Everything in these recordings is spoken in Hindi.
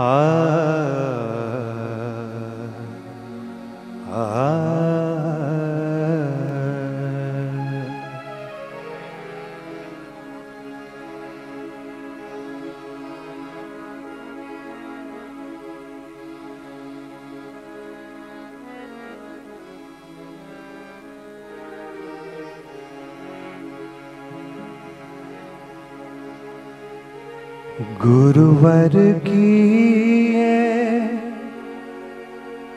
Ah. गुरुवर की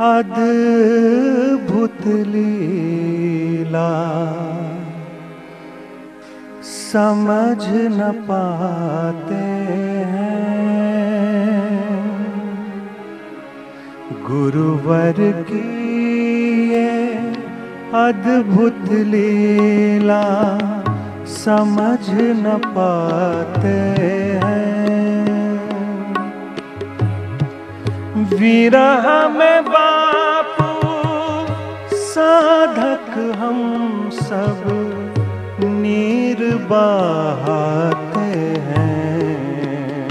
अद्भुत लीला। समझ न पाते हैं। गुरुवर की अद्भुत लीला। समझ न पाते हैं। विरह में बापू, साधक हम सब नीर बहाते हैं।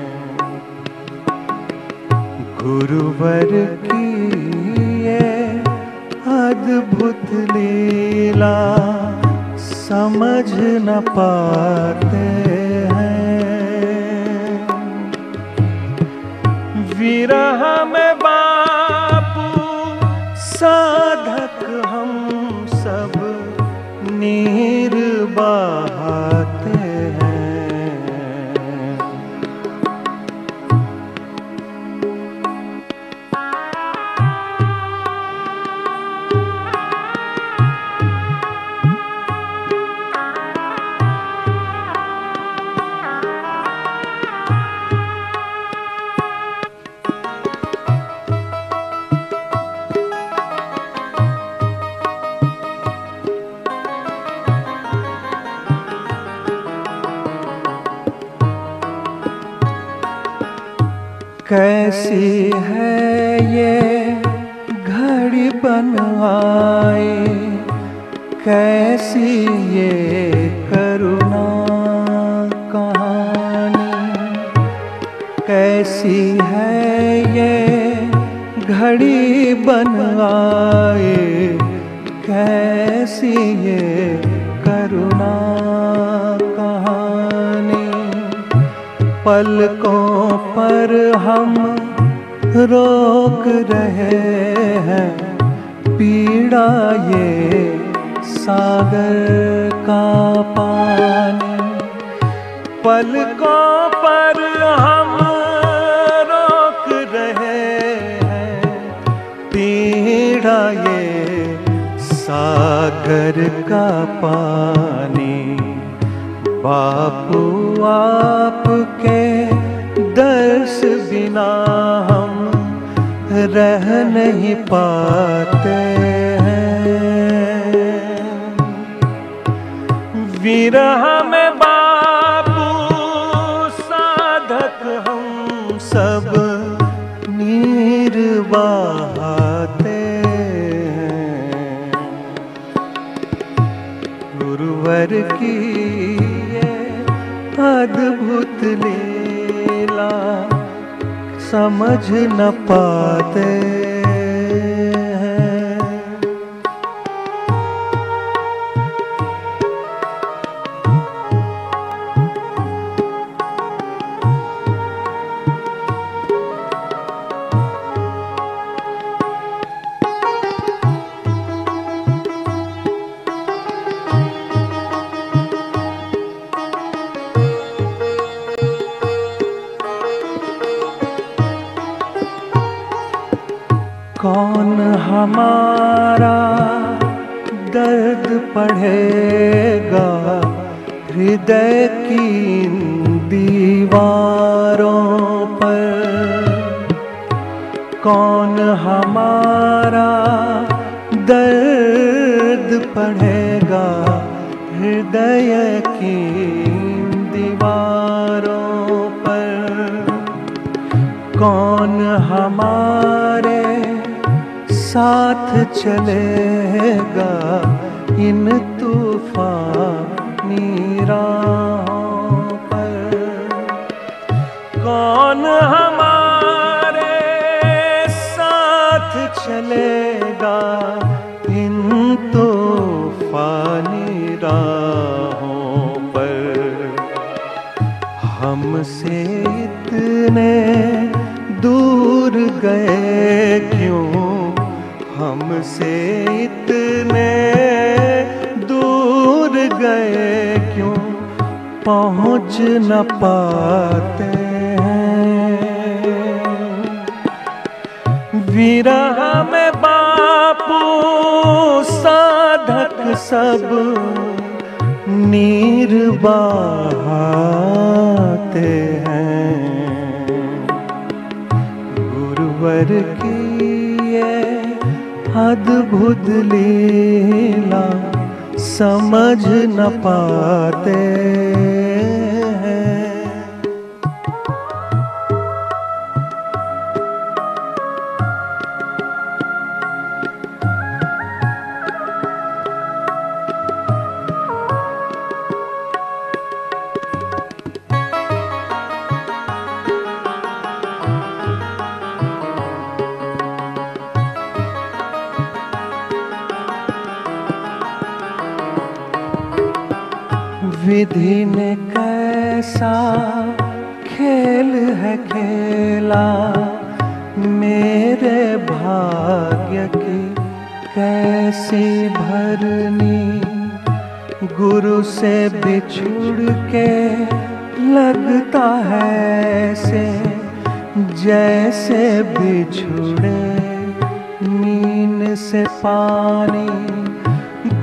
गुरुवर की ये अद्भुत लीला समझ न पाते हैं। विरह कैसी है ये घड़ी बनवाई? कैसी ये करुणा कहानी? कैसी है ये घड़ी बनवाए कैसी ये करुणा कहानी? पलकों पर हम रोक रहे हैं। पीड़ा ये सागर का पानी। पलकों पर हम रोक रहे हैं। पीड़ा ये सागर का पानी। बापू आपके बिना हम रह नहीं पाते हैं। विरह में बापू साधक हम सब नीर बहाते हैं। गुरुवर की अद्भुत लीला समझ न पाते। हमारा दर्द पढ़ेगा। हृदय की दीवारों पर कौन हमारा दर्द पढ़ेगा? हृदय की दीवारों पर कौन हमारे साथ चलेगा इन तूफानी राहों पर। कौन हमारे साथ चलेगा इन तूफानी राहों पर? हमसे इतने दूर गए हमसे इतने दूर गए क्यों? पहुँच न पाते विरह में बापू साधक सब नीर बहाते हैं। गुरुवर की अद्भुत लीला समझ न पाते। विधि ने कैसा खेल है खेला, मेरे भाग्य की कैसी भरनी। गुरु से बिछुड़ के लगता है से जैसे बिछुड़े नीन से पानी।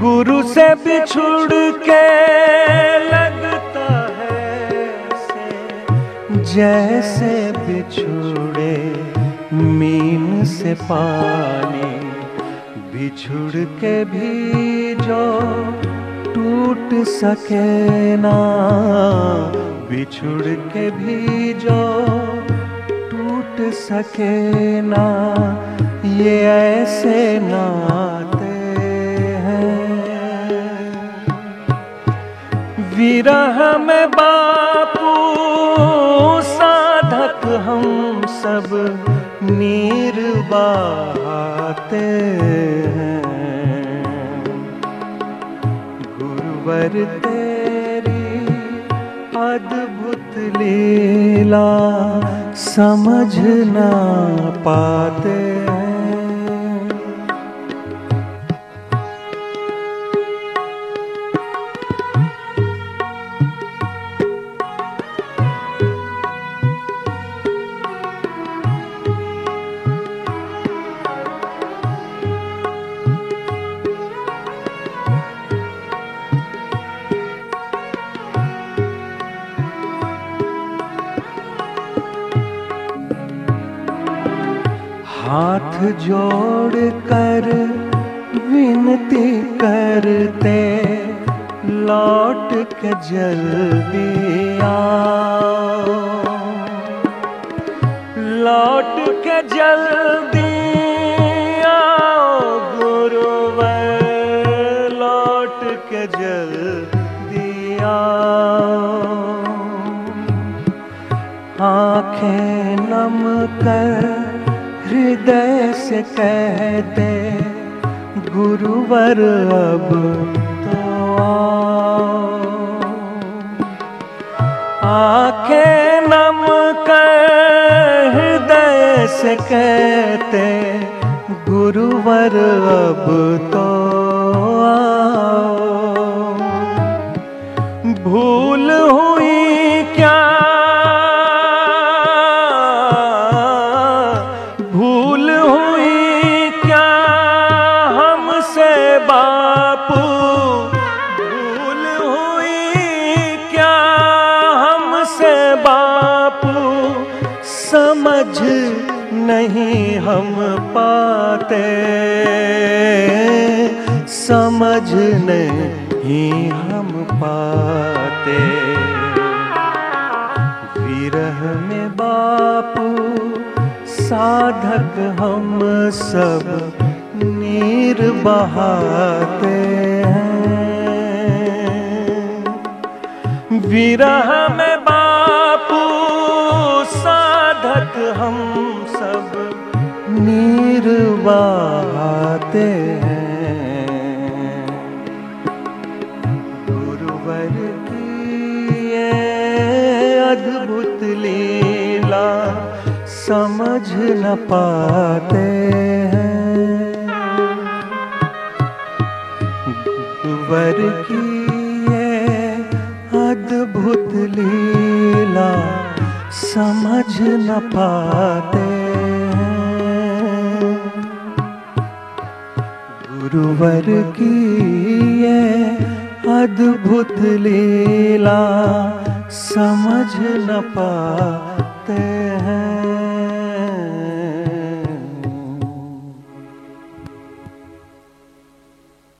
गुरु से बिछुड़ के लगता है से जैसे बिछुड़े मीन से पानी, बिछुड़ के भी जो टूट सके ना, बिछुड़ के भी जो टूट सके ना, ये ऐसे नाते विरह में बापू, साधक हम सब नीर बहाते हैं। गुरुवर तेरी अद्भुत लीला समझ ना पाते। हाथ जोड़ कर विनती करते, लौट के जल्दी आओ। लौट के जल्दी आओ, गुरुवर, लौट के जल्दी आओ। आँखें नम कर हृदय से कहते, गुरुवर, अब तो आँखें नम कर हृदय से कहते, गुरुवर, अब तो बापू, समझ नहीं हम पाते। समझ नहीं हम पाते। विरह में बापू, साधक हम सब नीर बहाते हैं। विरह में बापू साधक हम सब नीर बहाते हैं। गुरुवर की अद्भुत समझ न पाते हैं। वर की ये अद्भुत लीला समझ न पाते गुरुवर की ये अद्भुत लीला समझ न पाते हैं।